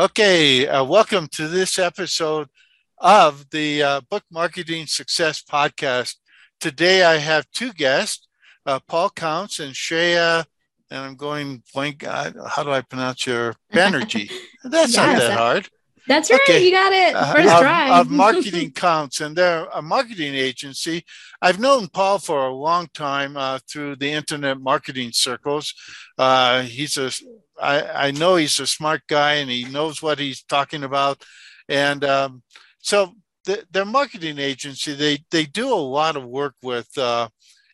Okay, uh, welcome to this episode of the uh, Book Marketing Success Podcast. Today I have two guests, uh, Paul Counts and Shreya, and I'm going blank. Uh, how do I pronounce your Banerjee? That's yes, not that hard. That's right. Okay. You got it. Uh, First uh, try. Of, Marketing Counts, and they're a marketing agency. I've known Paul for a long time uh, through the internet marketing circles. Uh, he's a, I, I know he's a smart guy, and he knows what he's talking about. And um, so, the, their marketing agency, they they do a lot of work with uh,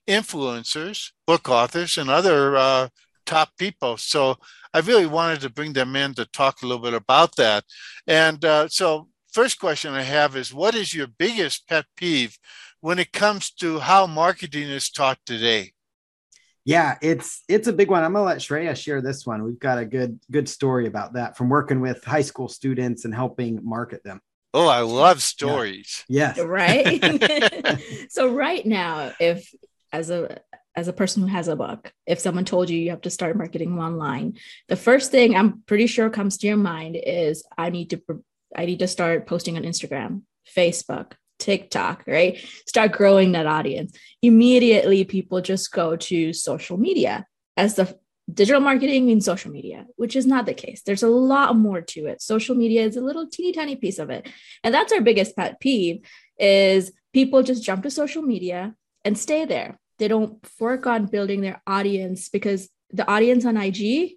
influencers, book authors, and other uh, top people. So I really wanted to bring them in to talk a little bit about that. And uh, so, first question I have is what is your biggest pet peeve when it comes to how marketing is taught today? Yeah, it's it's a big one. I'm gonna let Shreya share this one. We've got a good good story about that from working with high school students and helping market them. Oh, I love stories. Yeah. Yes. Right. so right now, if as a as a person who has a book, if someone told you you have to start marketing online, the first thing I'm pretty sure comes to your mind is I need to I need to start posting on Instagram, Facebook, TikTok, right? Start growing that audience. Immediately people just go to social media as the digital marketing means social media, which is not the case. There's a lot more to it. Social media is a little teeny tiny piece of it. And that's our biggest pet peeve is people just jump to social media and stay there they don't work on building their audience because the audience on IG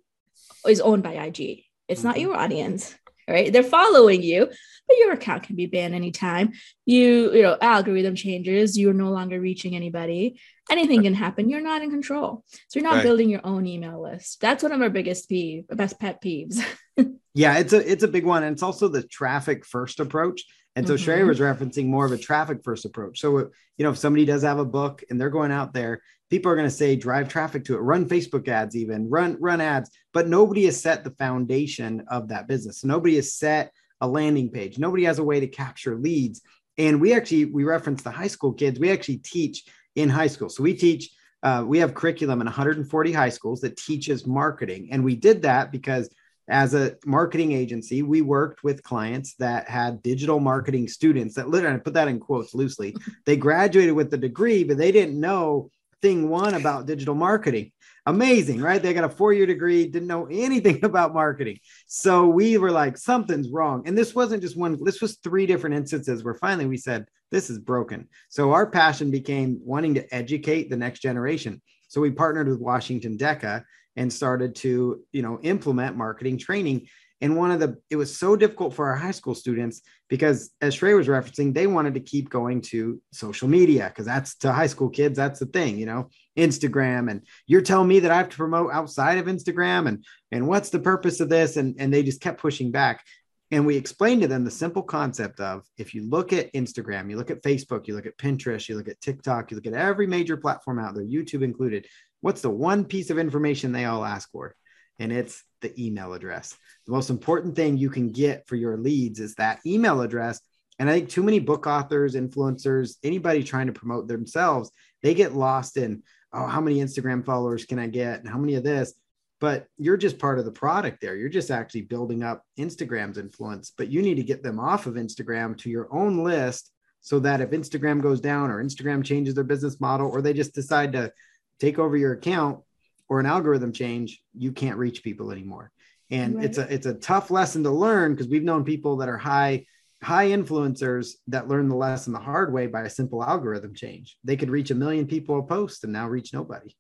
is owned by IG. It's mm-hmm. not your audience, right? They're following you, but your account can be banned anytime. You, you know, algorithm changes, you're no longer reaching anybody. Anything can happen. You're not in control. So you're not right. building your own email list. That's one of our biggest peeve, best pet peeves. yeah, it's a it's a big one. And it's also the traffic first approach. And so mm-hmm. Shreya was referencing more of a traffic first approach. So, you know, if somebody does have a book and they're going out there, people are going to say drive traffic to it, run Facebook ads, even run run ads. But nobody has set the foundation of that business. nobody has set a landing page. Nobody has a way to capture leads. And we actually we reference the high school kids. We actually teach in high school. So we teach. Uh, we have curriculum in 140 high schools that teaches marketing, and we did that because as a marketing agency, we worked with clients that had digital marketing students that literally, I put that in quotes loosely, they graduated with the degree, but they didn't know thing one about digital marketing. Amazing, right? They got a four year degree, didn't know anything about marketing. So we were like, something's wrong. And this wasn't just one, this was three different instances where finally we said, this is broken. So our passion became wanting to educate the next generation. So we partnered with Washington DECA and started to you know implement marketing training. And one of the it was so difficult for our high school students because as Shreya was referencing they wanted to keep going to social media because that's to high school kids that's the thing you know instagram. And you're telling me that i have to promote outside of instagram and and what's the purpose of this? And and they just kept pushing back. And we explained to them the simple concept of if you look at instagram you look at facebook you look at pinterest you look at tiktok you look at every major platform out there youtube included what's the one piece of information they all ask for? And it's the email address. The most important thing you can get for your leads is that email address. And I think too many book authors, influencers, anybody trying to promote themselves, they get lost in, oh, how many Instagram followers can I get? And how many of this? But you're just part of the product there. You're just actually building up Instagram's influence, but you need to get them off of Instagram to your own list so that if Instagram goes down or Instagram changes their business model or they just decide to take over your account or an algorithm change, you can't reach people anymore. And right. it's a it's a tough lesson to learn because we've known people that are high high influencers that learn the lesson the hard way by a simple algorithm change. They could reach a million people a post and now reach nobody.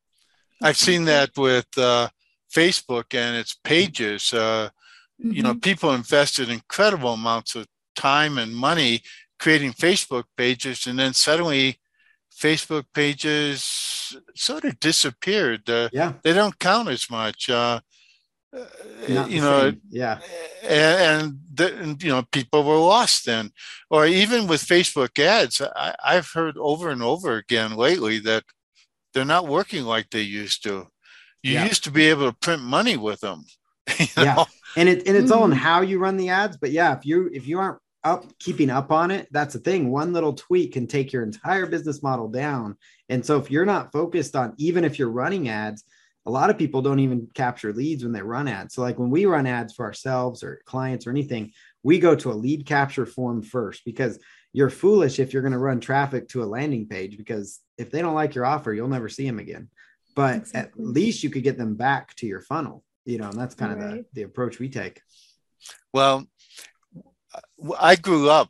I've seen that with uh, Facebook and its pages. Uh, mm-hmm. You know, mm-hmm. people invested incredible amounts of time and money creating Facebook pages, and then suddenly Facebook pages sort of disappeared. Uh, yeah, they don't count as much. Uh, you know, same. yeah, and, and, the, and, you know, people were lost then. Or even with Facebook ads, I, I've heard over and over again lately that they're not working like they used to. You yeah. used to be able to print money with them. yeah, know? and it and it's all in mm-hmm. how you run the ads. But yeah, if you if you aren't up keeping up on it that's the thing one little tweak can take your entire business model down and so if you're not focused on even if you're running ads a lot of people don't even capture leads when they run ads. So, like when we run ads for ourselves or clients or anything, we go to a lead capture form first because you're foolish if you're going to run traffic to a landing page because if they don't like your offer, you'll never see them again. But exactly. at least you could get them back to your funnel, you know, and that's kind of the, the approach we take. Well, I grew up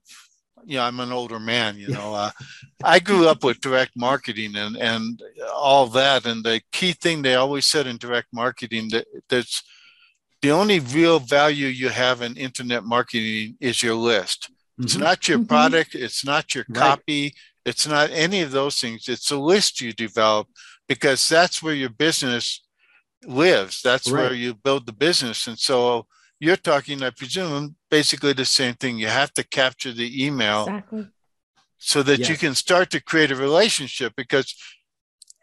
you know, I'm an older man, you know, uh, I grew up with direct marketing and, and all that. And the key thing they always said in direct marketing that that's the only real value you have in internet marketing is your list. Mm-hmm. It's not your mm-hmm. product. It's not your right. copy. It's not any of those things. It's a list you develop because that's where your business lives. That's right. where you build the business. And so you're talking, I presume, basically the same thing. You have to capture the email exactly. so that yes. you can start to create a relationship. Because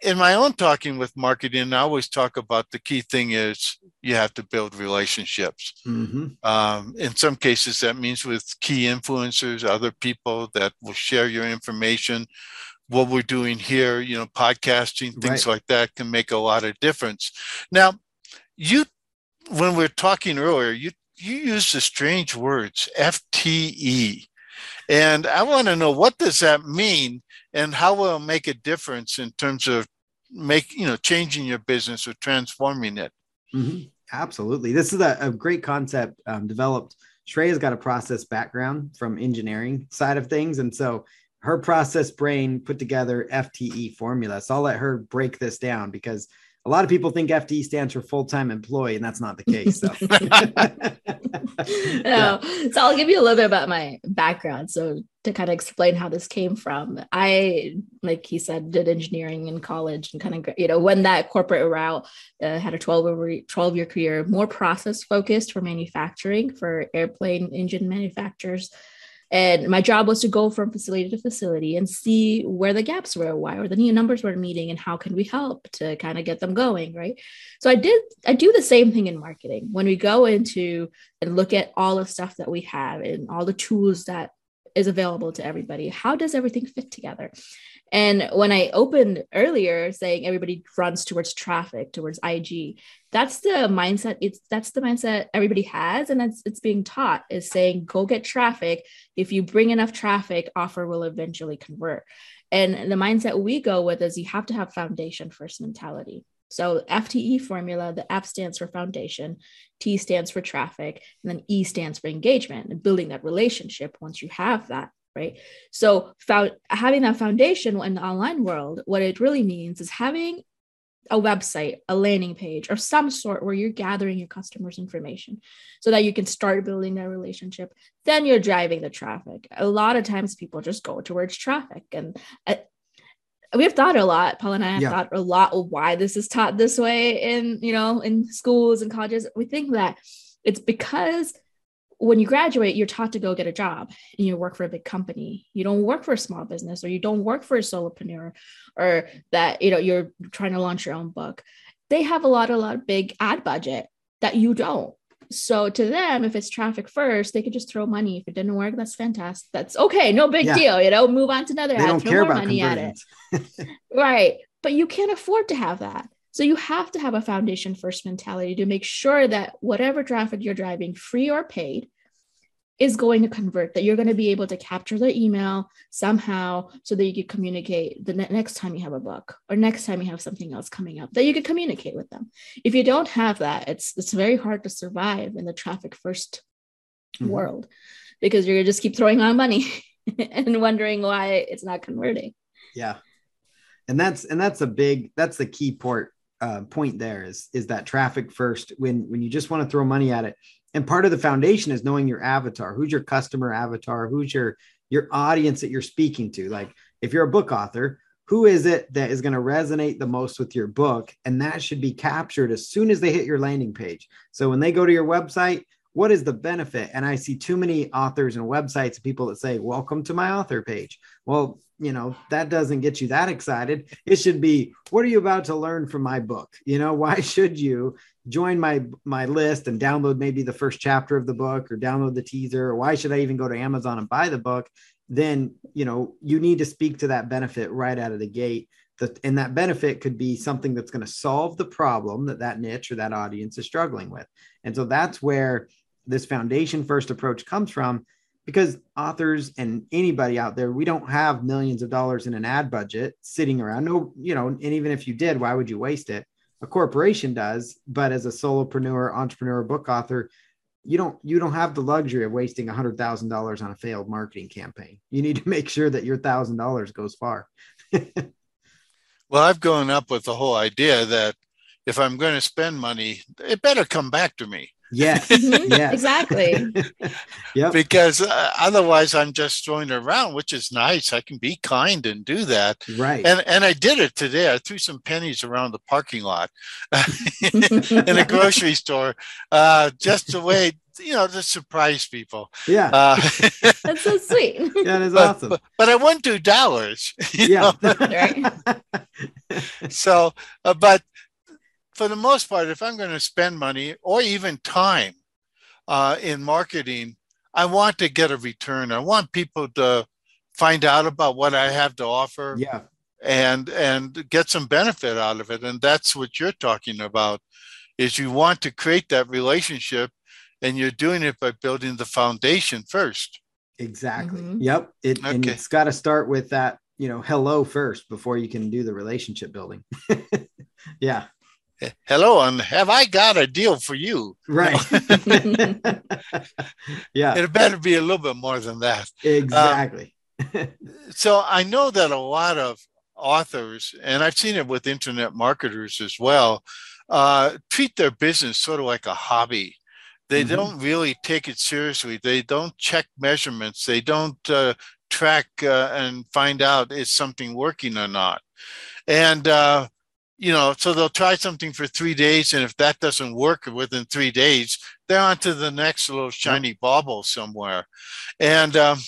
in my own talking with marketing, I always talk about the key thing is you have to build relationships. Mm-hmm. Um, in some cases, that means with key influencers, other people that will share your information. What we're doing here, you know, podcasting, things right. like that can make a lot of difference. Now, you when we are talking earlier, you you used the strange words FTE, and I want to know what does that mean, and how will it make a difference in terms of make you know changing your business or transforming it. Mm-hmm. Absolutely, this is a, a great concept um, developed. Shreya's got a process background from engineering side of things, and so her process brain put together FTE formula. So I'll let her break this down because a lot of people think FTE stands for full time employee, and that's not the case. So. no. so I'll give you a little bit about my background. So to kind of explain how this came from, I, like he said, did engineering in college and kind of, you know, when that corporate route uh, had a 12, 12 year career, more process focused for manufacturing for airplane engine manufacturers. And my job was to go from facility to facility and see where the gaps were, why or the new numbers were meeting, and how can we help to kind of get them going, right? So I did, I do the same thing in marketing. When we go into and look at all the stuff that we have and all the tools that is available to everybody, how does everything fit together? And when I opened earlier saying everybody runs towards traffic, towards IG, that's the mindset. It's that's the mindset everybody has, and it's it's being taught is saying go get traffic. If you bring enough traffic, offer will eventually convert. And the mindset we go with is you have to have foundation first mentality. So FTE formula, the F stands for foundation, T stands for traffic, and then E stands for engagement and building that relationship. Once you have that, right? So found, having that foundation in the online world, what it really means is having a website, a landing page, or some sort where you're gathering your customers' information so that you can start building that relationship. Then you're driving the traffic. A lot of times people just go towards traffic. And uh, we've thought a lot, Paul and I have yeah. thought a lot of why this is taught this way in, you know, in schools and colleges. We think that it's because when you graduate, you're taught to go get a job and you work for a big company. You don't work for a small business or you don't work for a solopreneur or that, you know, you're trying to launch your own book. They have a lot, a lot of big ad budget that you don't. So to them, if it's traffic first, they could just throw money. If it didn't work, that's fantastic. That's okay. No big yeah. deal. You know, move on to another they ad, don't throw care more about money at it. right. But you can't afford to have that. So you have to have a foundation first mentality to make sure that whatever traffic you're driving, free or paid, is going to convert, that you're going to be able to capture their email somehow so that you can communicate the ne- next time you have a book or next time you have something else coming up that you can communicate with them. If you don't have that, it's it's very hard to survive in the traffic 1st mm-hmm. world because you're going to just keep throwing on money and wondering why it's not converting. Yeah. And that's and that's a big that's the key port uh, point there is is that traffic first when when you just want to throw money at it and part of the foundation is knowing your avatar. Who's your customer avatar? Who's your your audience that you're speaking to? Like if you're a book author who is it that is going to resonate the most with your book? And that should be captured as soon as they hit your landing page. So when they go to your website what is the benefit? And i see too many authors and websites and people that say welcome to my author page. Well you know that doesn't get you that excited. It should be what are you about to learn from my book? You know why should you join my my list and download maybe the first chapter of the book or download the teaser or why should i even go to amazon and buy the book? Then you know you need to speak to that benefit right out of the gate. The, and that benefit could be something that's going to solve the problem that that niche or that audience is struggling with. And so that's where this foundation first approach comes from because authors and anybody out there we don't have millions of dollars in an ad budget sitting around. No you know and even if you did why would you waste it a corporation does but as a solopreneur entrepreneur book author you don't you don't have the luxury of wasting $100000 on a failed marketing campaign. You need to make sure that your $1000 goes far. Well i've grown up with the whole idea that if i'm going to spend money it better come back to me Yes. Mhm, yes. Exactly. yeah. because uh, otherwise i'm just throwing it around which is nice i can be kind and do that Right. and and i did it today i threw some pennies around the parking lot in a grocery store uh just a way you know to surprise people yeah. uh That's so sweet. that is but, awesome. but, but i won two dollars yeah. know? so uh, but for the most part if i'm going to spend money or even time uh, in marketing i want to get a return i want people to find out about what i have to offer yeah. and and get some benefit out of it and that's what you're talking about is you want to create that relationship and you're doing it by building the foundation first Exactly. Mhm. Yep. It and Okay. it's got to start with that, you know, hello first before you can do the relationship building. yeah. Hello and have i got a deal for you Right. yeah. it better be a little bit more than that Exactly. so I know that a lot of authors, and I've seen it with internet marketers as well, uh, treat their business sort of like a hobby. They Mhm. don't really take it seriously. They don't check measurements. They don't uh, track uh, and find out is something working or not. And uh, you know, so they'll try something for three days, and if that doesn't work within three days, they're on to the next little shiny bauble somewhere. And um,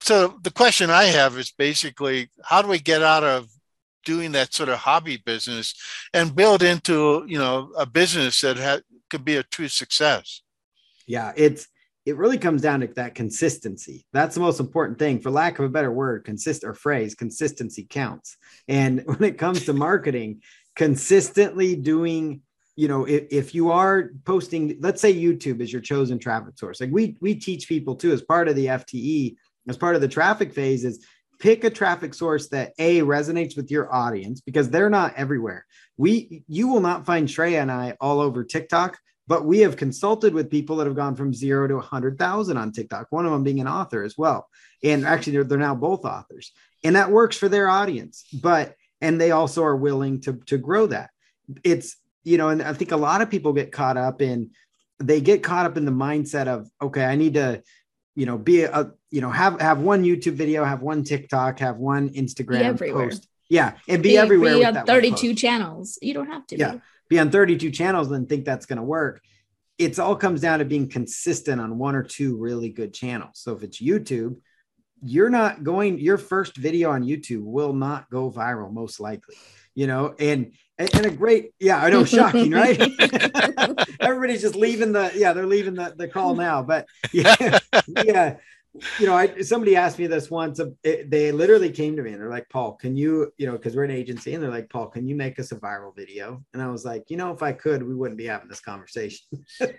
so the question I have is basically how do we get out of doing that sort of hobby business and build into you know a business that ha- could be a true success? yeah. It's it really comes down to that consistency. That's the most important thing. For lack of a better word, consist or phrase, consistency counts. And when it comes to marketing, consistently doing you know if, if you are posting let's say youtube is your chosen traffic source like we we teach people too as part of the fte as part of the traffic phase is pick a traffic source that a resonates with your audience because they're not everywhere we you will not find Shreya and i all over tiktok but we have consulted with people that have gone from zero to 100000 on tiktok one of them being an author as well and actually they're, they're now both authors and that works for their audience but and they also are willing to to grow that it's you know and i think a lot of people get caught up in they get caught up in the mindset of okay i need to you know be a you know have have one youtube video have one tiktok have one instagram post yeah and be, everywhere Be on that 32 channels. You don't have to. Yeah. be on 32 channels and think that's going to work. It's all comes down to being consistent on one or two really good channels. So if it's youtube you're not going your first video on youtube will not go viral most likely you know? And and and a great yeah i know shocking right? Everybody's just leaving the yeah they're leaving the, the call now but yeah yeah you know i somebody asked me this once uh, it, they literally came to me and they're like paul can you you know because we're an agency and they're like paul can you make us a viral video? And i was like you know if i could we wouldn't be having this conversation.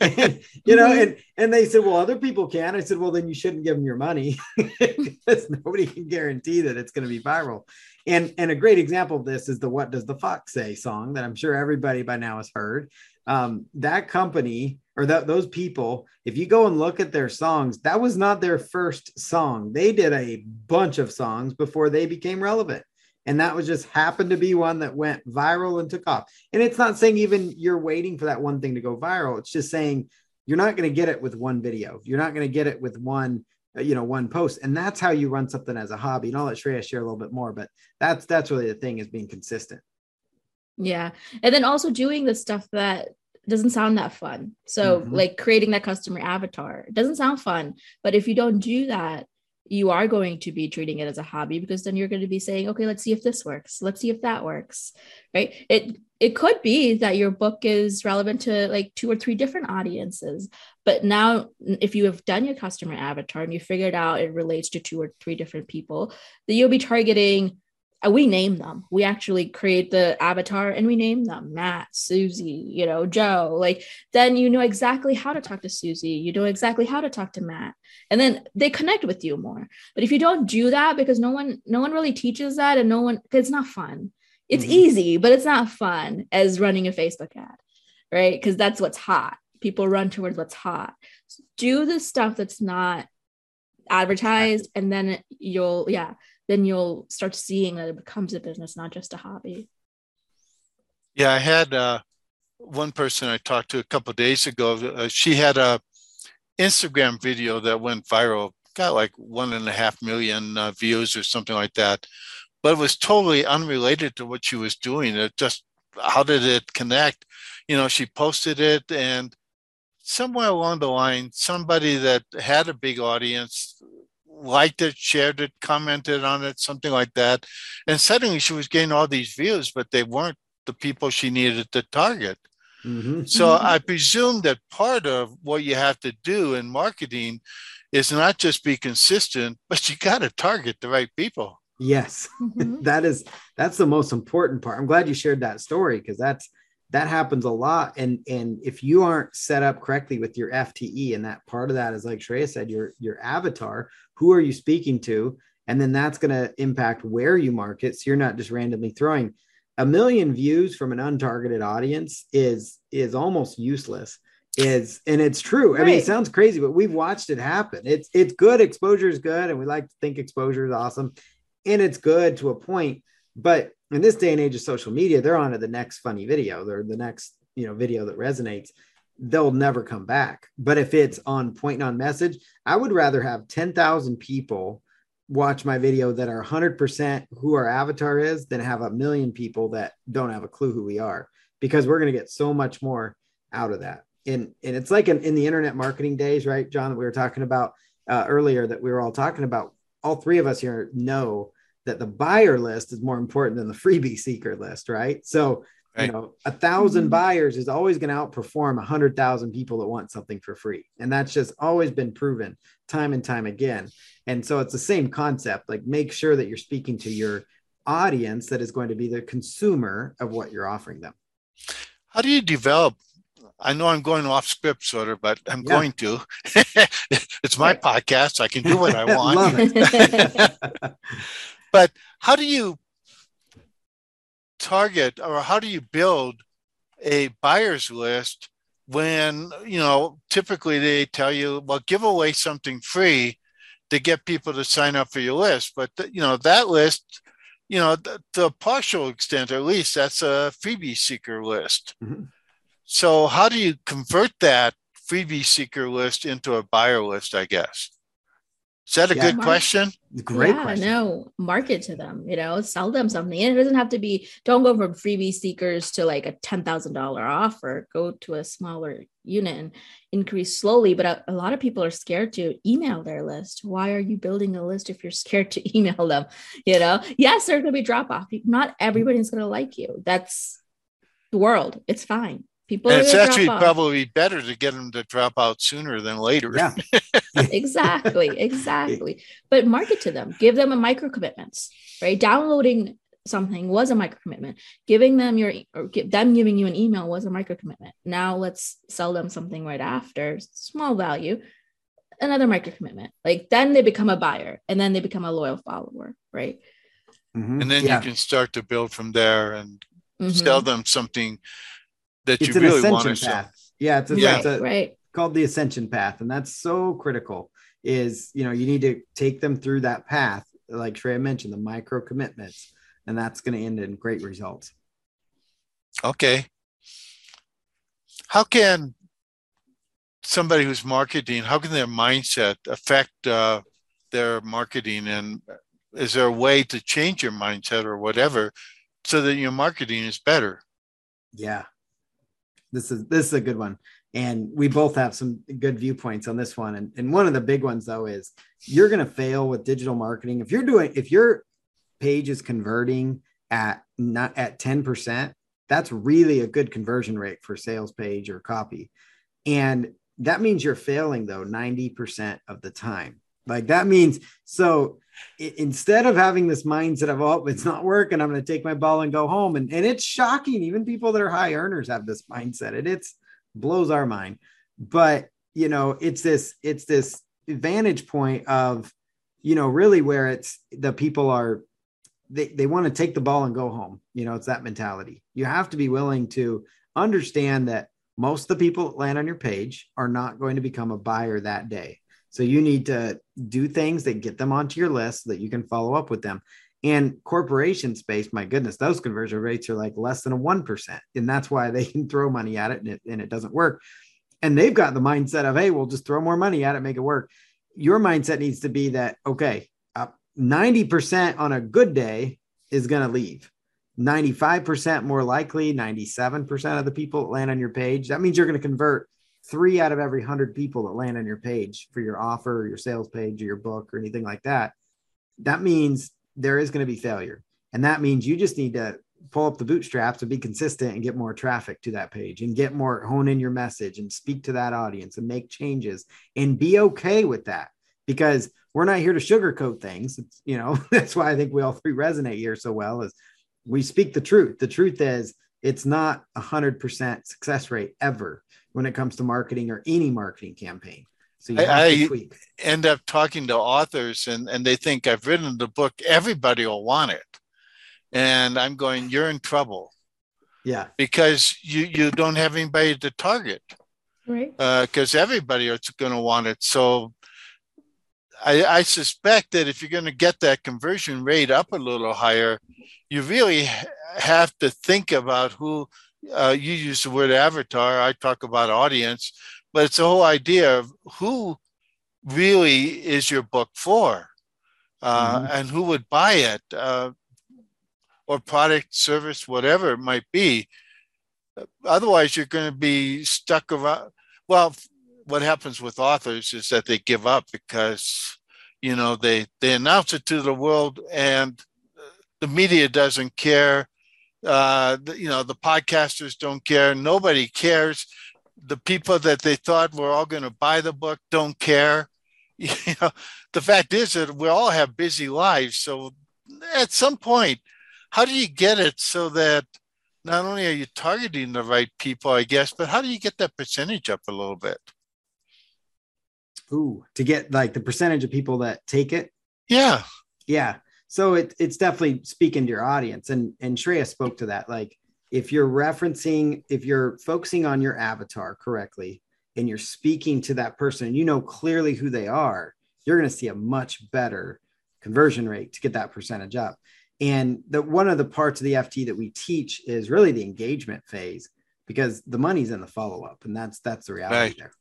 And, you know and and they said well other people can. I said well then you shouldn't give them your money because nobody can guarantee that it's going to be viral. And and a great example of this is the what does the fox say song that i'm sure everybody by now has heard. Um, that company or that those people if you go and look at their songs that was not their first song. They did a bunch of songs before they became relevant. And that was just happened to be one that went viral and took off. And it's not saying even you're waiting for that one thing to go viral. It's just saying you're not going to get it with one video. You're not going to get it with one uh, you know one post. And that's how you run something as a hobby. And i'll let shreya share a little bit more but that's that's really the thing is being consistent. Yeah. And then also doing the stuff that doesn't sound that fun. So, Mhm. like creating that customer avatar doesn't sound fun, but if you don't do that, you are going to be treating it as a hobby because then you're going to be saying okay let's see if this works let's see if that works right it it could be that your book is relevant to like two or three different audiences but now if you have done your customer avatar and you figured out it relates to two or three different people that you'll be targeting we name them. We actually create the avatar and we name them Matt, Susie, you know, Joe. Like then you know exactly how to talk to Susie. You know exactly how to talk to Matt. And then they connect with you more. But if you don't do that because no one no one really teaches that and no one it's not fun. It's mm-hmm. easy, but it's not fun as running a Facebook ad. Right? Because that's what's hot. People run towards what's hot. Do the stuff that's not advertised and then you'll yeah then you'll start seeing that it becomes a business, not just a hobby. Yeah, I had uh, one person I talked to a couple days ago. Uh, she had a Instagram video that went viral, got like one and a half million uh, views or something like that, but it was totally unrelated to what she was doing. It just how did it connect? You know, she posted it and somewhere along the line, somebody that had a big audience liked it, shared it, commented on it, something like that. And suddenly she was getting all these views, but they weren't the people she needed to target. Mm-hmm. So. I presume that part of what you have to do in marketing is not just be consistent, but you got to target the right people. Yes, mm-hmm. that is that's the most important part. I'm glad you shared that story because that's that happens a lot. And and if you aren't set up correctly with your fte and that part of that is like shreya said your your avatar who are you speaking to? And then that's going to impact where you market. So you're not just randomly throwing. A million views from an untargeted audience is is almost useless. Is and it's true. Right. i mean it sounds crazy but we've watched it happen. It's it's good. Exposure is good and we like to think exposure is awesome. And it's good to a point but in this day and age of social media, they're on to the next funny video. They're the next, you know, video that resonates. They'll never come back. But if it's on point and on message, I would rather have 10,000 people watch my video that are 100% who our avatar is than have a million people that don't have a clue who we are because we're going to get so much more out of that. And, and it's like in, in the internet marketing days, right, John, that we were talking about uh, earlier that we were all talking about. All three of us here know that the buyer list is more important than the freebie seeker list, right? So, right. you know, a 1000 mm-hmm. buyers is always going to outperform a hundred thousand people that want something for free. And that's just always been proven time and time again. And so it's the same concept, like make sure that you're speaking to your audience that is going to be the consumer of what you're offering them. How do you develop I know I'm going off script sort of, but I'm yeah. going to. it's my podcast. I can do what I want. But how do you target or how do you build a buyer's list when, you know, typically they tell you, well, give away something free to get people to sign up for your list. But, you know, that list, you know, to a partial extent, at least, that's a freebie seeker list. Mm-hmm. So, how do you convert that freebie seeker list into a buyer list, I guess? Is that a yeah. good question? Great yeah, question. No, market to them, you know, sell them something. And it doesn't have to be, don't go from freebie seekers to like a $10,000 offer. Go to a smaller unit and increase slowly. But a, a, lot of people are scared to email their list. Why are you building a list if you're scared to email them? You know, yes, there's going to be drop off. Not everybody's going to like you. That's the world. It's fine. People and it's actually probably better to get them to drop out sooner than later. Yeah. exactly. Exactly. But market to them, give them a micro commitments, right? Downloading something was a micro commitment. Giving them your or give them giving you an email was a micro commitment. Now let's sell them something right after, small value, another micro commitment. Like then they become a buyer and then they become a loyal follower, right? Mm-hmm. And then yeah. you can start to build from there and mm-hmm. sell them something that it's you really want to path. Yeah, it's, a, yeah. It's a, right. called the ascension path, and that's so critical. Is you know you need to take them through that path, like Shreya mentioned, the micro commitments, and that's going to end in great results. Okay. How can somebody who's marketing, how can their mindset affect uh, their marketing? And is there a way to change your mindset or whatever so that your marketing is better? Yeah, this is this is a good one And we both have some good viewpoints on this one. And, and one of the big ones though is you're going to fail with digital marketing. If you're doing, if your page is converting at not at 10%, that's really a good conversion rate for sales page or copy. And that means you're failing though 90% of the time. Like that means so instead of having this mindset of oh it's not working i'm going to take my ball and go home and, and it's shocking even people that are high earners have this mindset it it's blows our mind. But you know it's this it's this vantage point of you know really where it's the people are they, they want to take the ball and go home you know it's that mentality. You have to be willing to understand that most of the people that land on your page are not going to become a buyer that day so you need to do things that get them onto your list so that you can follow up with them. And corporation space, my goodness, those conversion rates are like less than a 1%. And that's why they can throw money at it and it, and it doesn't work. And they've got the mindset of, hey, we'll just throw more money at it, make it work. Your mindset needs to be that, okay, uh, 90% on a good day is going to leave. 95% more likely, 97% of the people land on your page. That means you're going to convert three out of every hundred people that land on your page for your offer your sales page or your book or anything like that, that means there is going to be failure. And that means you just need to pull up the bootstraps and be consistent and get more traffic to that page and get more hone in your message and speak to that audience and make changes and be okay with that because we're not here to sugarcoat things. It's, you know, that's why I think we all three resonate here so well is we speak the truth. The truth is it's not a hundred percent success rate ever when it comes to marketing or any marketing campaign. So I, I end up talking to authors and, and they think I've written the book, everybody will want it. And I'm going, you're in trouble. Yeah. Because you, you don't have anybody to target. Right. Because uh, everybody is going to want it. So I, I suspect that if you're going to get that conversion rate up a little higher, you really have to think about who uh, you use the word avatar, I talk about audience, but it's the whole idea of who really is your book for uh, mm-hmm. and who would buy it uh, or product, service, whatever it might be. Otherwise, you're going to be stuck around. Well, what happens with authors is that they give up because you know they they announce it to the world and the media doesn't care uh, you know, the podcasters don't care. Nobody cares. The people that they thought were all going to buy the book don't care. You know, the fact is that we all have busy lives. So at some point, how do you get it so that not only are you targeting the right people, I guess, but how do you get that percentage up a little bit? Ooh, to get like the percentage of people that take it. Yeah. Yeah so it, it's definitely speaking to your audience. And and Shreya spoke to that. Like if you're referencing if you're focusing on your avatar correctly and you're speaking to that person and you know clearly who they are you're going to see a much better conversion rate to get that percentage up. And the one of the parts of the ft that we teach is really the engagement phase because the money's in the follow-up and that's that's the reality right. there.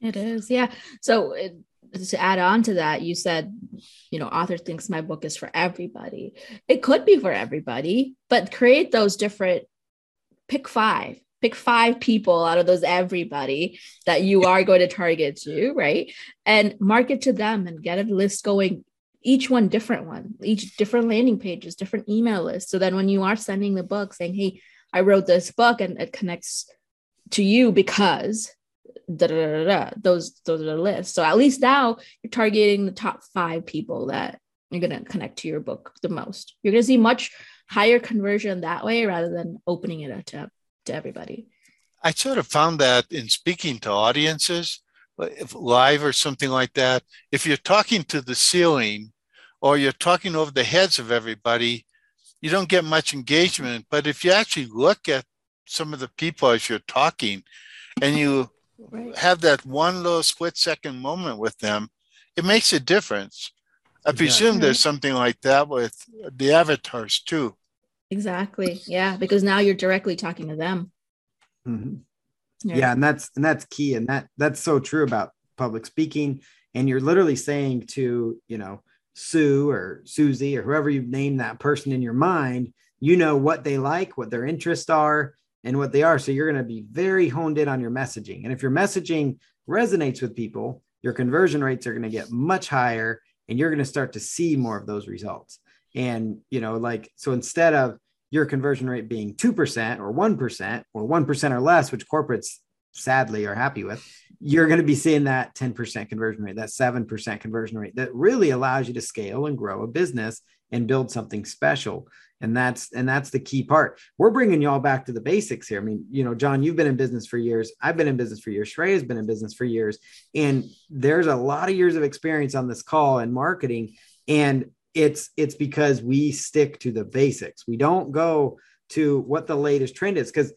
It is yeah. So it, to add on to that, you said, you know, author thinks my book is for everybody. It could be for everybody, but create those different, pick five, pick five people out of those everybody that you are going to target to, right? And market to them and get a list going, each one different one, each different landing pages, different email lists. So then when you are sending the book saying, hey, I wrote this book and it connects to you because da, da, da, da, those those are the lists. So at least now you're targeting the top five people that you're gonna connect to your book the most. You're gonna see much higher conversion that way rather than opening it up to, to everybody. I sort of found that in speaking to audiences, live or something like that, if you're talking to the ceiling or you're talking over the heads of everybody, you don't get much engagement. But if you actually look at some of the people as you're talking and you right. have that one little split second moment with them, it makes a difference. I exactly. presume there's something like that with the avatars too. Exactly. Yeah, because now you're directly talking to them. Mm-hmm. Yeah. yeah, and that's and that's key, and that that's so true about public speaking. And you're literally saying to you know Sue or Susie or whoever you've named that person in your mind, you know what they like, what their interests are, and what they are. So you're going to be very honed in on your messaging. And if your messaging resonates with people, your conversion rates are going to get much higher and you're going to start to see more of those results. And, you know, like, so instead of your conversion rate being 2% or 1% or 1% or less, which corporates sadly are happy with, you're going to be seeing that 10% conversion rate, that 7% conversion rate that really allows you to scale and grow a business and build something special and that's and that's the key part. We're bringing y'all back to the basics here. I mean you know john you've been in business for years. I've been in business for years. Shrey has been in business for years. And there's a lot of years of experience on this call in marketing. And it's it's because we stick to the basics. We don't go to what the latest trend is. Because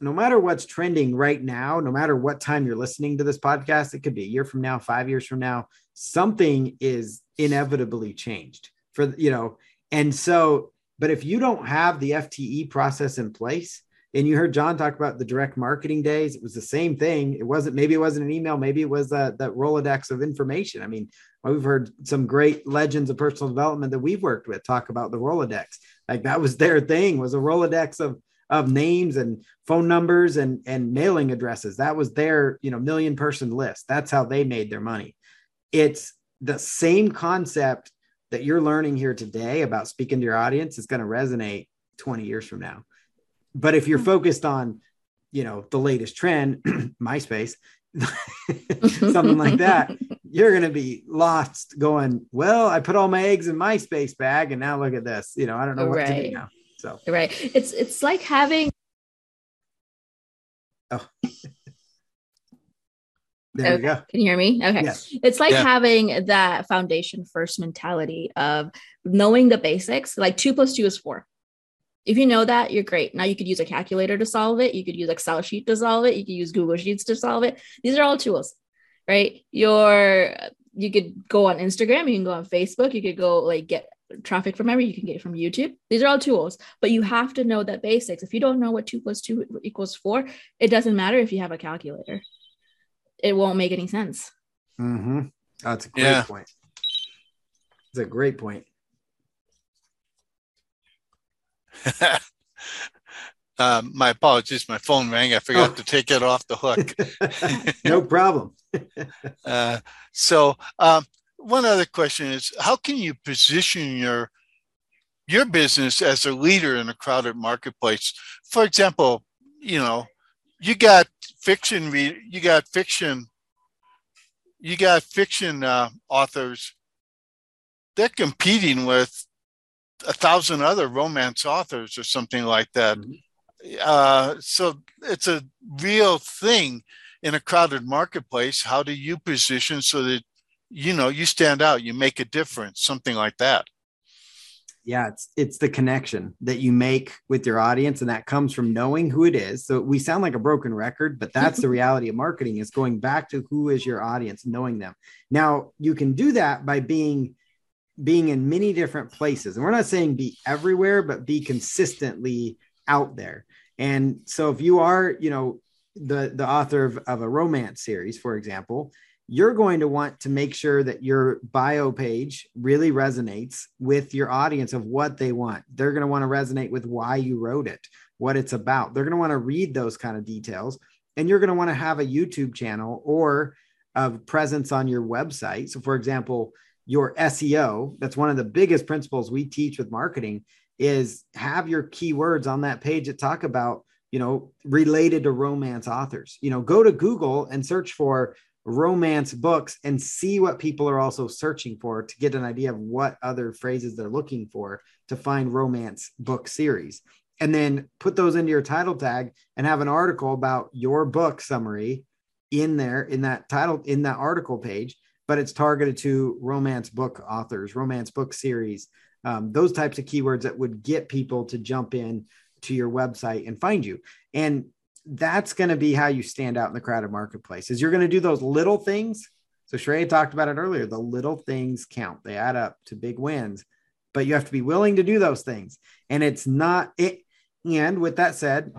no matter what's trending right now, no matter what time you're listening to this podcast, it could be a year from now, five years from now, something is inevitably changed for, you know, and so, but if you don't have the FTE process in place, and you heard John talk about the direct marketing days, it was the same thing. It wasn't, maybe it wasn't an email, maybe it was uh, that Rolodex of information. I mean, we've heard some great legends of personal development that we've worked with talk about the Rolodex. Like that was their thing was a Rolodex of of names and phone numbers and and mailing addresses. That was their, you know, million person list. That's how they made their money. It's the same concept that you're learning here today about speaking to your audience is going to resonate 20 years from now. But if you're hmm. focused on, you know, the latest trend, MySpace, something like that, you're going to be lost going, well, I put all my eggs in MySpace bag and now look at this. You know, I don't know what right. to do now. So right, it's it's like having. Oh. there okay. you go. Can you hear me? Okay. Yes. It's like yeah. having that foundation first mentality of knowing the basics. Like two plus two is four. If you know that, you're great. Now you could use a calculator to solve it. You could use Excel sheet to solve it. You could use Google Sheets to solve it. These are all tools, right? Your you could go on Instagram, you can go on Facebook, you could go like get traffic from memory you can get from youtube these are all tools but you have to know the basics if you don't know what two plus two equals four it doesn't matter if you have a calculator it won't make any sense. Mm-hmm. that's a great yeah. point. It's a great point. Um, my apologies my phone rang. I forgot oh. to take it off the hook. No problem. Uh, so um, one other question is how can you position your your business as a leader in a crowded marketplace? For example you know you got fiction you got fiction you got fiction uh, authors. They're competing with a thousand other romance authors or something like that. Mm-hmm. uh, so it's a real thing in a crowded marketplace. How do you position so that you know you stand out you make a difference something like that yeah it's it's the connection that you make with your audience and that comes from knowing who it is. So we sound like a broken record but that's the reality of marketing is going back to who is your audience knowing them. Now you can do that by being being in many different places. And we're not saying be everywhere but be consistently out there. And so if you are you know the the author of, of a romance series for example you're going to want to make sure that your bio page really resonates with your audience of what they want. They're going to want to resonate with why you wrote it, what it's about. They're going to want to read those kind of details. And you're going to want to have a YouTube channel or a presence on your website. So, for example, your SEO, that's one of the biggest principles we teach with marketing is have your keywords on that page that talk about, you know, related to romance authors. You know, go to Google and search for romance books and see what people are also searching for to get an idea of what other phrases they're looking for to find romance book series. And then put those into your title tag and have an article about your book summary in there in that title in that article page, but it's targeted to romance book authors, romance book series, um, those types of keywords that would get people to jump in to your website and find you. And that's going to be how you stand out in the crowded marketplace is you're going to do those little things. So Shrey talked about it earlier the little things count. They add up to big wins but you have to be willing to do those things. And it's not it. And with that said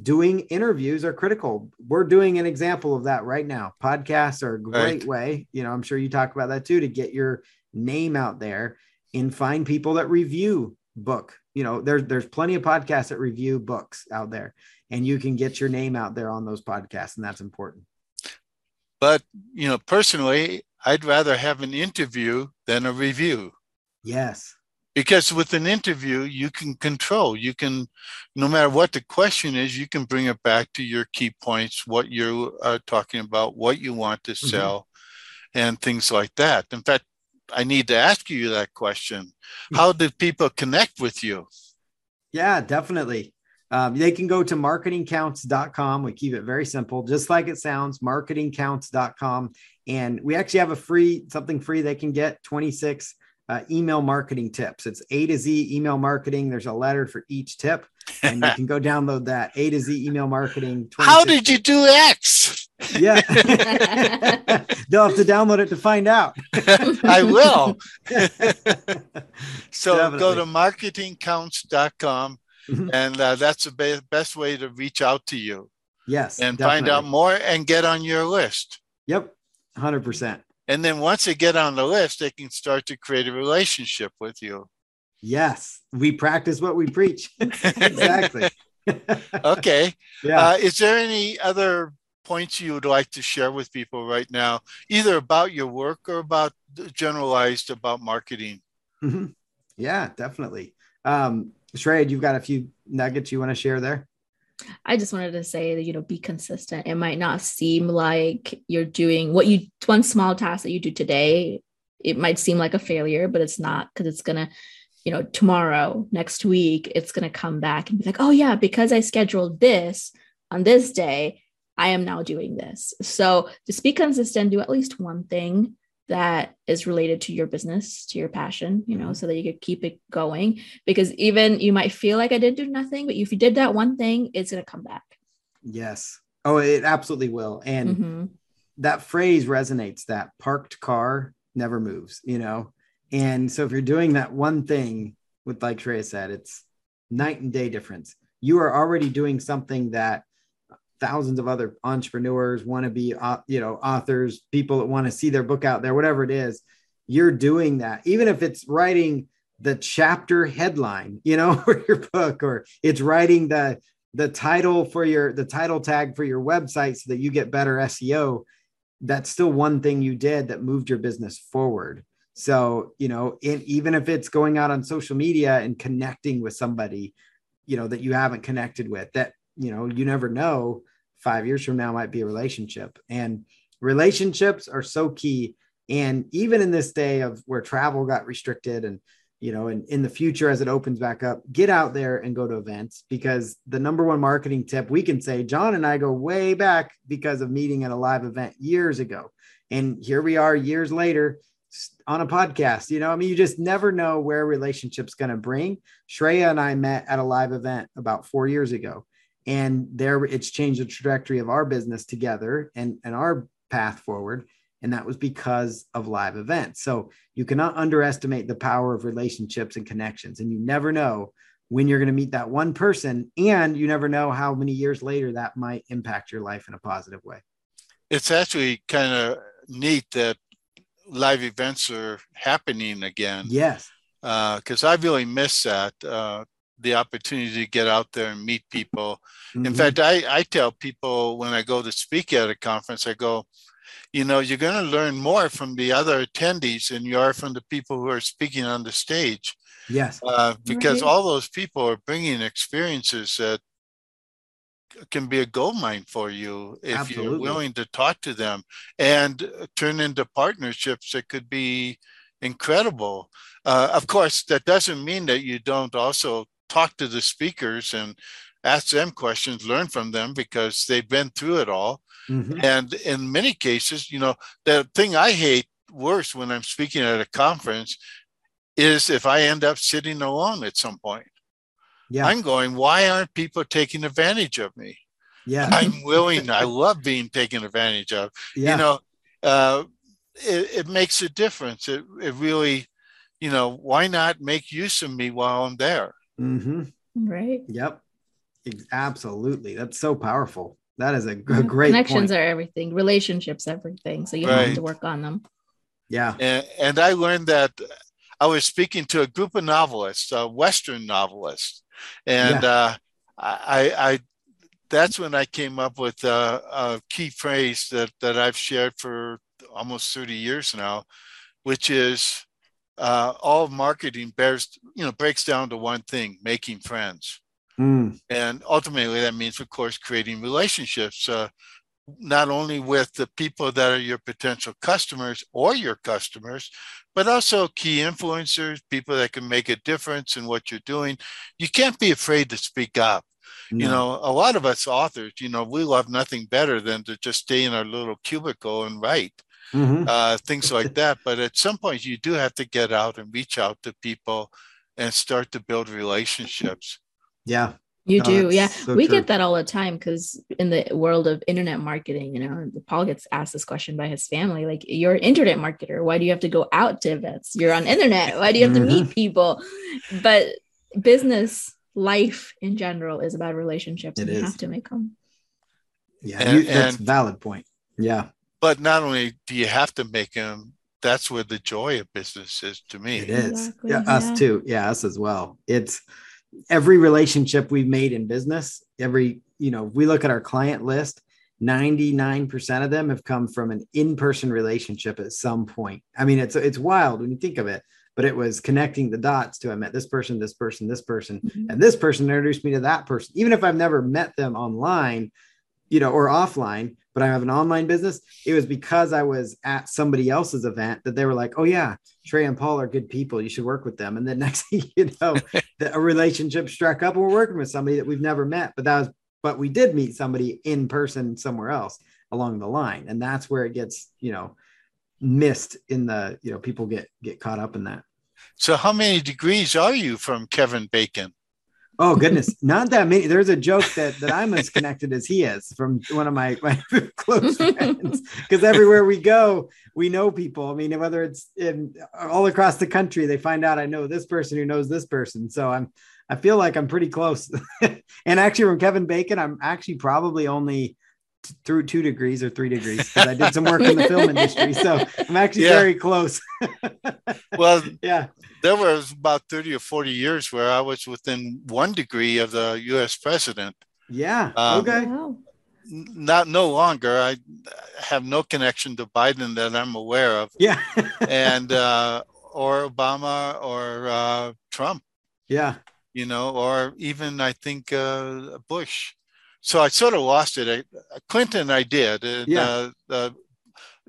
doing interviews are critical. We're doing an example of that right now. Podcasts are a great right. way. You know i'm sure you talk about that too to get your name out there and find people that review book. You know there's there's plenty of podcasts that review books out there and you can get your name out there on those podcasts and that's important. But you know personally i'd rather have an interview than a review. Yes. Because with an interview you can control. You can no matter what the question is you can bring it back to your key points what you are talking about what you want to Mm-hmm. sell and things like that. In fact i need to ask you that question. How do people connect with you? Yeah, definitely. Um, they can go to marketingcounts.com. We keep it very simple, just like it sounds, marketingcounts.com. And we actually have a free, something free they can get 26 uh, email marketing tips. It's A to Z email marketing. There's a letter for each tip, and you can go download that A to Z email marketing. how did you do x Yeah. They'll have to download it to find out. i will so go Definitely. to marketingcounts.com Mhm. and uh, that's the be- best way to reach out to you yes. and find out more and get on your list Yep. 100%. and then once they get on the list they can start to create a relationship with you Yes. We practice what we preach. exactly. okay Yeah. uh, is there any other points you would like to share with people right now either about your work or about generalized about marketing Mhm. Yeah, definitely. Um, Shred, you've got a few nuggets you want to share there? I just wanted to say that, you know, be consistent. It might not seem like you're doing what you, one small task that you do today, it might seem like a failure, but it's not because it's going to, you know, tomorrow, next week, it's going to come back and be like, oh, yeah, because I scheduled this on this day, I am now doing this. So just be consistent, do at least one thing that is related to your business, to your passion, you know, so that you could keep it going. Because even you might feel like I did do nothing, but if you did that one thing, it's going to come back. Yes. Oh, it absolutely will. And Mhm. that phrase resonates that parked car never moves, you know? And so if you're doing that one thing with, like Shreya said, it's night and day difference. You are already doing something that thousands of other entrepreneurs want to be, au- uh, you know, authors, people that want to see their book out there, whatever it is, you're doing that. Even if it's writing the chapter headline, you know, for your book, or it's writing the the title for your the title tag for your website so that you get better SEO. That's still one thing you did that moved your business forward. So, you know, it, even if it's going out on social media and connecting with somebody, you know, that you haven't connected with, that, you know, you never know five years from now might be a relationship. And relationships are so key. And even in this day of where travel got restricted and, you know, and in the future as it opens back up, get out there and go to events because the number one marketing tip we can say, John and I go way back because of meeting at a live event years ago. And here we are years later on a podcast. You know, I mean, you just never know where relationship's going to bring. Shreya and I met at a live event about four years ago, and there it's changed the trajectory of our business together and, and our path forward. And that was because of live events. So you cannot underestimate the power of relationships and connections. And you never know when you're going to meet that one person. And you never know how many years later that might impact your life in a positive way. it's actually kind of neat that live events are happening again Yes. because I really miss that uh, the opportunity to get out there and meet people. In Mhm. fact, I, I tell people when I go to speak at a conference, I go, you know, you're going to learn more from the other attendees than you are from the people who are speaking on the stage yes. uh, because Right. all those people are bringing experiences that can be a gold mine for you if you're willing to talk to them and turn into partnerships that could be incredible. Uh, of course, that doesn't mean that you don't also talk to the speakers and ask them questions, learn from them because they've been through it all. Mhm. And in many cases, you know, the thing I hate worse when I'm speaking at a conference is if I end up sitting alone at some point. Yeah. I'm going, why aren't people taking advantage of me? yeah. I'm willing, I love being taken advantage of. yeah. You know, uh, it, it makes a difference. It, it really, you know, why not make use of me while I'm there? Hmm Right. Yep. Absolutely. That's so powerful. That is a, g- Yeah. great Connections point. are everything, relationships, everything. So you Right. have to work on them. yeah. And, and I learned that I was speaking to a group of novelists, uh, Western novelists, and uh, I, I that's when I came up with a, a key phrase that that I've shared for almost 30 years now, which is uh, all marketing bears you know breaks down to one thing: making friends. Mm. And ultimately, that means, of course, creating relationships. Uh, not only with the people that are your potential customers or your customers, but also key influencers, people that can make a difference in what you're doing. You can't be afraid to speak up. No. You know, a lot of us authors, you know, we love nothing better than to just stay in our little cubicle and write. Mm-hmm. Uh, things like that. But at some point, you do have to get out and reach out to people and start to build relationships. Yeah, you do, yeah. So we true. get that all the time because in the world of internet marketing, you know, Paul gets asked this question by his family, like, "You're an internet marketer. Why do you have to go out to events? You're on internet. Why do you have to meet mm-hmm. people?" But business life in general is about relationships, it and is. you have to make them. Yeah, and, you, that's and, valid point. Yeah, but not only do you have to make them, that's where the joy of business is to me. It is. Exactly, yeah, yeah, us too. Yeah, us as well. It's every relationship we've made in business, every, you know, we look at our client list, 99% of them have come from an in-person relationship at some point. I mean, it's it's wild when you think of it, but it was connecting the dots to I met this person, this person, this person, mm-hmm. and this person introduced me to that person. Even if I've never met them online, you know, or offline, but I have an online business. It was because I was at somebody else's event that they were like, "Oh yeah, Trey and Paul are good people. You should work with them." And then next thing you know, the, a relationship struck up. We're working with somebody that we've never met, but that was, but we did meet somebody in person somewhere else along the line, and that's where it gets, you know, missed in the, you know, people get get caught up in that. So, how many degrees are you from Kevin Bacon? Oh goodness, not that many. There's a joke that that I'm as connected as he is from one of my, my close friends. Because everywhere we go, we know people. I mean, whether it's in all across the country, they find out I know this person who knows this person. So I'm I feel like I'm pretty close. and actually, from Kevin Bacon, I'm actually probably only through two degrees or three degrees because I did some work in the film industry. So I'm actually yeah. very close. well, yeah, there was about 30 or 40 years where I was within one degree of the US president. Yeah. Um, okay. Not no longer. I have no connection to Biden that I'm aware of. Yeah. and, uh, or Obama or uh, Trump. Yeah. You know, or even I think uh, Bush so I sort of lost it. I, Clinton, I did. And, yeah. Uh, the,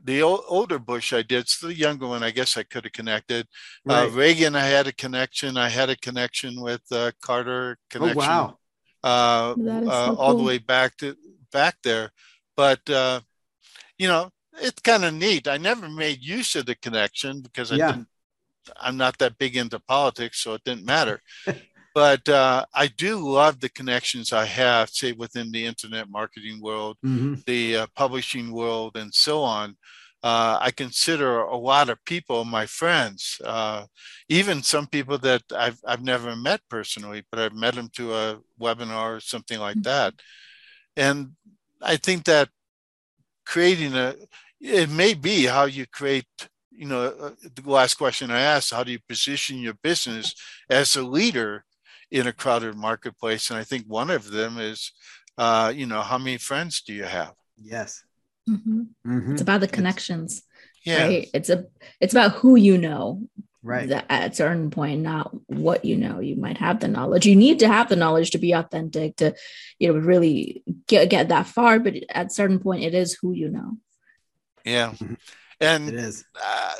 the old, older Bush, I did. So the younger one, I guess I could have connected. Uh, right. Uh, Reagan, I had a connection. I had a connection with uh, Carter. Connection, oh wow! Uh, uh so all the way back to back there, but uh, you know, it's kind of neat. I never made use of the connection because I yeah. didn't. I'm not that big into politics, so it didn't matter. but uh, I do love the connections I have, say, within the internet marketing world, mm-hmm. the uh, publishing world, and so on. Uh, I consider a lot of people my friends, uh, even some people that I've, I've never met personally, but I've met them to a webinar or something like mm-hmm. that. And I think that creating a, it may be how you create you know, uh, the last question I asked, how do you position your business as a leader in a crowded marketplace. And I think one of them is, uh, you know, how many friends do you have? Yes. Mm-hmm. Mm-hmm. It's about the connections. yeah. Right? It's a it's about who you know. Right. That at a certain point, not what you know. You might have the knowledge. You need to have the knowledge to be authentic, to, you know, really get get that far. But at a certain point, it is who you know. Yeah. Mm-hmm. And it is. Uh,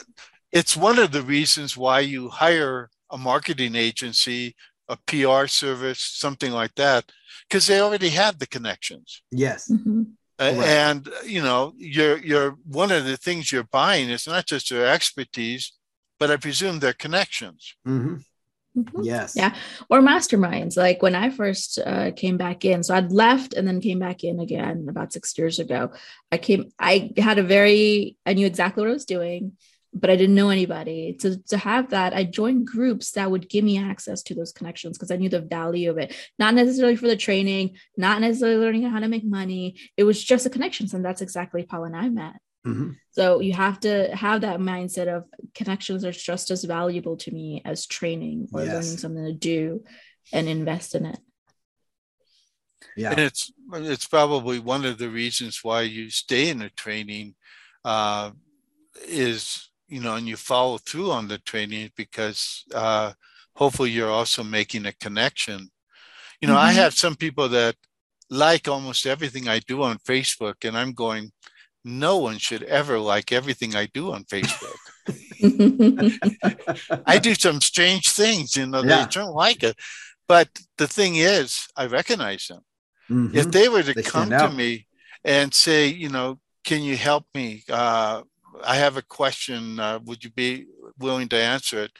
it's one of the reasons why you hire a marketing agency a PR service, something like that, because they already have the connections. Yes. Mm-hmm. Uh, and you know, you're you're one of the things you're buying is not just their expertise, but I presume their connections. Mm-hmm. Mm-hmm. Yes. Yeah. Or masterminds. Like when I first uh, came back in, so I'd left and then came back in again about six years ago. I came, I had a very, I knew exactly what I was doing but I didn't know anybody. To, to have that, I joined groups that would give me access to those connections because I knew the value of it. Not necessarily for the training, not necessarily learning how to make money. It was just the connections. And that's exactly Paul and I met. Mm-hmm. So you have to have that mindset of connections are just as valuable to me as training or yes. learning something to do and invest in it. Yeah. And it's it's probably one of the reasons why you stay in a training uh, is you know, and you follow through on the training because uh, hopefully you're also making a connection. You know, mm-hmm. I have some people that like almost everything I do on Facebook, and I'm going, no one should ever like everything I do on Facebook. I do some strange things, you know, yeah. they don't like it. But the thing is, I recognize them. Mm-hmm. If they were to they come to me and say, you know, can you help me? Uh, I have a question. Uh, would you be willing to answer it?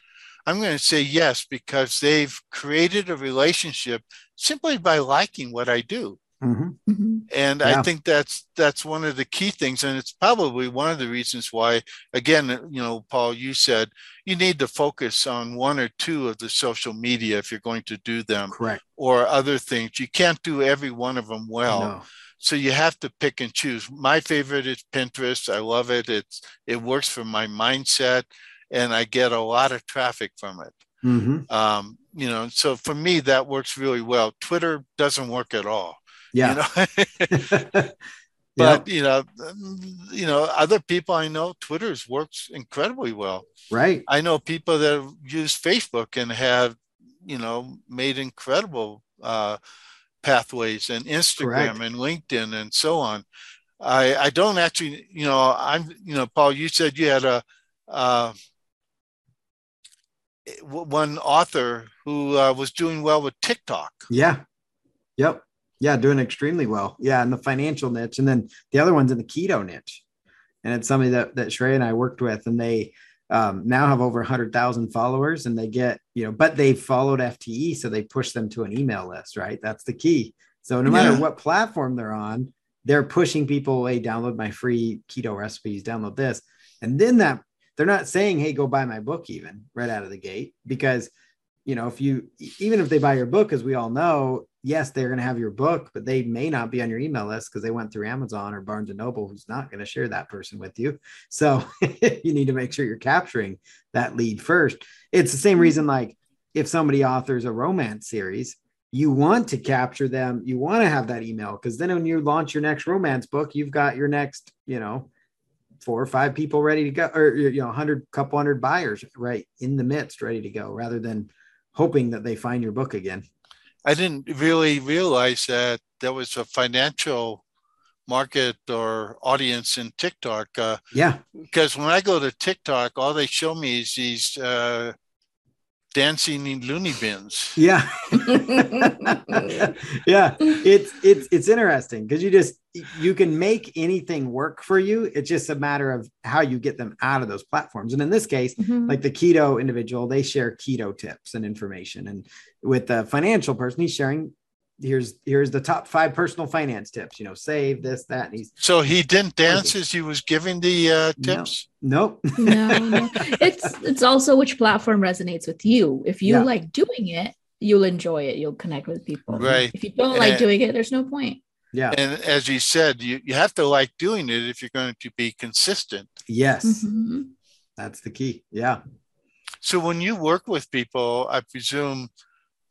I'm going to say yes because they've created a relationship simply by liking what I do. Mm-hmm. mm-hmm. And yeah. I think that's that's one of the key things, and it's probably one of the reasons why. Again, you know, Paul, you said you need to focus on one or two of the social media if you're going to do them, correct, or other things. You can't do every one of them well. No. So you have to pick and choose. My favorite is Pinterest. I love it. It's it works for my mindset, and I get a lot of traffic from it. Mm-hmm. Um, you know, so for me that works really well. Twitter doesn't work at all. Yeah. You know? but yep. you know, you know, other people I know, Twitter's works incredibly well. Right. I know people that use Facebook and have, you know, made incredible uh, pathways and Instagram Correct. and LinkedIn and so on. I I don't actually, you know, I'm, you know, Paul, you said you had a uh, one author who uh, was doing well with TikTok. Yeah. Yep. Yeah, doing extremely well. Yeah, in the financial niche, and then the other one's in the keto niche, and it's somebody that that Shrey and I worked with, and they um, now have over 100,000 followers and they get, you know, but they followed FTE. So they push them to an email list, right? That's the key. So no matter yeah. what platform they're on, they're pushing people away, download my free keto recipes, download this. And then that they're not saying, hey, go buy my book even right out of the gate. Because, you know, if you, even if they buy your book, as we all know, yes, they're going to have your book, but they may not be on your email list because they went through Amazon or Barnes and Noble, who's not going to share that person with you. So you need to make sure you're capturing that lead first. It's the same mm-hmm. reason, like if somebody authors a romance series, you want to capture them, you want to have that email because then when you launch your next romance book, you've got your next, you know, four or five people ready to go, or you know, hundred, couple hundred buyers right in the midst, ready to go, rather than hoping that they find your book again. I didn't really realize that there was a financial market or audience in TikTok. Uh, yeah. Because when I go to TikTok, all they show me is these uh, dancing in loony bins. Yeah. yeah. It's it's it's interesting because you just you can make anything work for you. It's just a matter of how you get them out of those platforms. And in this case, mm-hmm. like the keto individual, they share keto tips and information. And with the financial person, he's sharing here's here's the top five personal finance tips you know save this that and he's so he didn't dance as he was giving the uh, tips? No nope. no, no. It's it's also which platform resonates with you. If you yeah. like doing it you'll enjoy it. You'll connect with people. Right. If you don't and, like doing it there's no point. Yeah. And as you said you, you have to like doing it if you're going to be consistent. Yes. Mm-hmm. that's the key. Yeah. So when you work with people i presume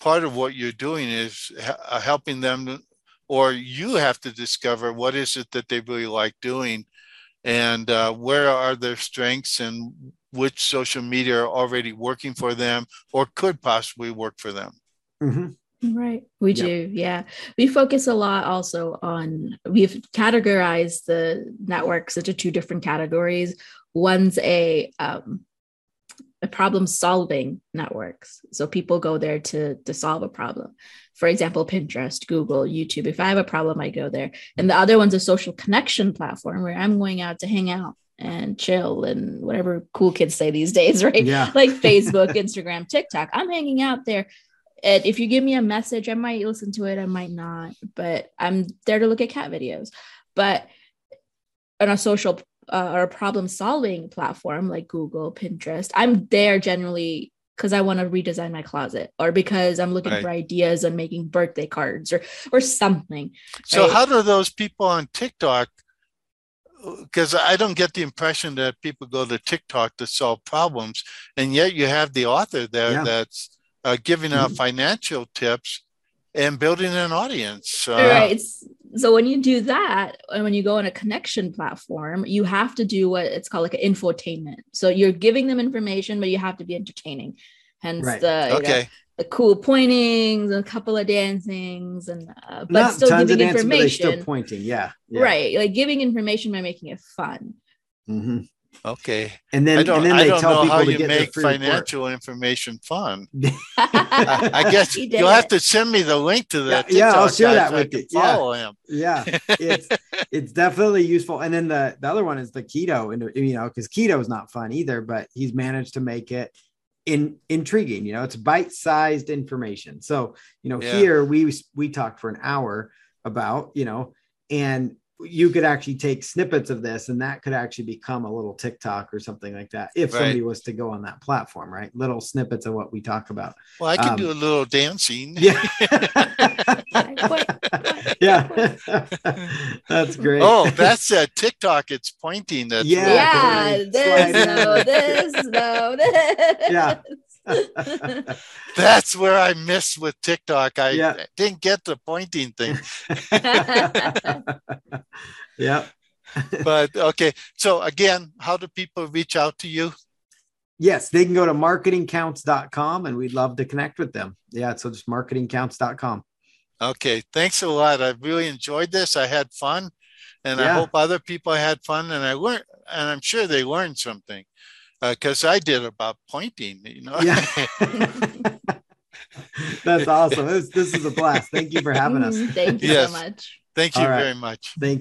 part of what you're doing is uh, helping them or you have to discover what is it that they really like doing and uh, where are their strengths and which social media are already working for them or could possibly work for them mm-hmm. right we yep. do yeah we focus a lot also on we've categorized the networks into two different categories one's a um, problem solving networks. So people go there to, to solve a problem. For example, Pinterest, Google, YouTube. If I have a problem, I go there. And the other one's a social connection platform where I'm going out to hang out and chill and whatever cool kids say these days, right? Yeah. like Facebook, Instagram, TikTok. I'm hanging out there. And if you give me a message, I might listen to it, I might not, but I'm there to look at cat videos. But on a social uh, or a problem solving platform like Google, Pinterest, I'm there generally because I want to redesign my closet or because I'm looking right. for ideas on making birthday cards or or something. So right? how do those people on TikTok because I don't get the impression that people go to TikTok to solve problems, and yet you have the author there yeah. that's uh, giving out mm-hmm. financial tips and building an audience. Uh, right. So when you do that, and when you go on a connection platform, you have to do what it's called like an infotainment. So you're giving them information, but you have to be entertaining. Hence Right. the you know, Okay. the cool pointings and a couple of dancings and uh, but Not still tons of giving dancing, but still information. pointing. Yeah. yeah. Right. Like giving information by making it fun. Mhm. Okay. And then I don't, and then I they don't tell know people how to you get make free report. financial information fun. I, I guess you'll have to send me the link to that. Yeah, yeah, I'll share that with can you. Yeah. Follow him. yeah it's it's definitely useful and then the the other one is the keto and you know because keto is not fun either but he's managed to make it in intriguing you know it's bite-sized information so you know Yeah. here we we talked for an hour about you know and you could actually take snippets of this and that could actually become a little tiktok or something like that if Right. somebody was to go on that platform right little snippets of what we talk about Well, I can Um, do a little dancing. yeah yeah that's great Oh, that's a TikTok. It's pointing. That's Yeah. yeah, totally. this, no, this, no, this. Yeah. That's where I missed with TikTok. I Yeah. didn't get the pointing thing. yeah. But okay. So again, how do people reach out to you? Yes, they can go to marketingcounts.com and we'd love to connect with them. Yeah, so just marketingcounts.com. Okay. Thanks a lot. I really enjoyed this. I had fun. And I hope other people had fun and I learned and I'm sure they learned something. Because I did about pointing, you know. Yeah. That's awesome. This, this is a blast. Thank you for having us. Mm, Thank you Yes. so much. Thank you All right. very much. Thank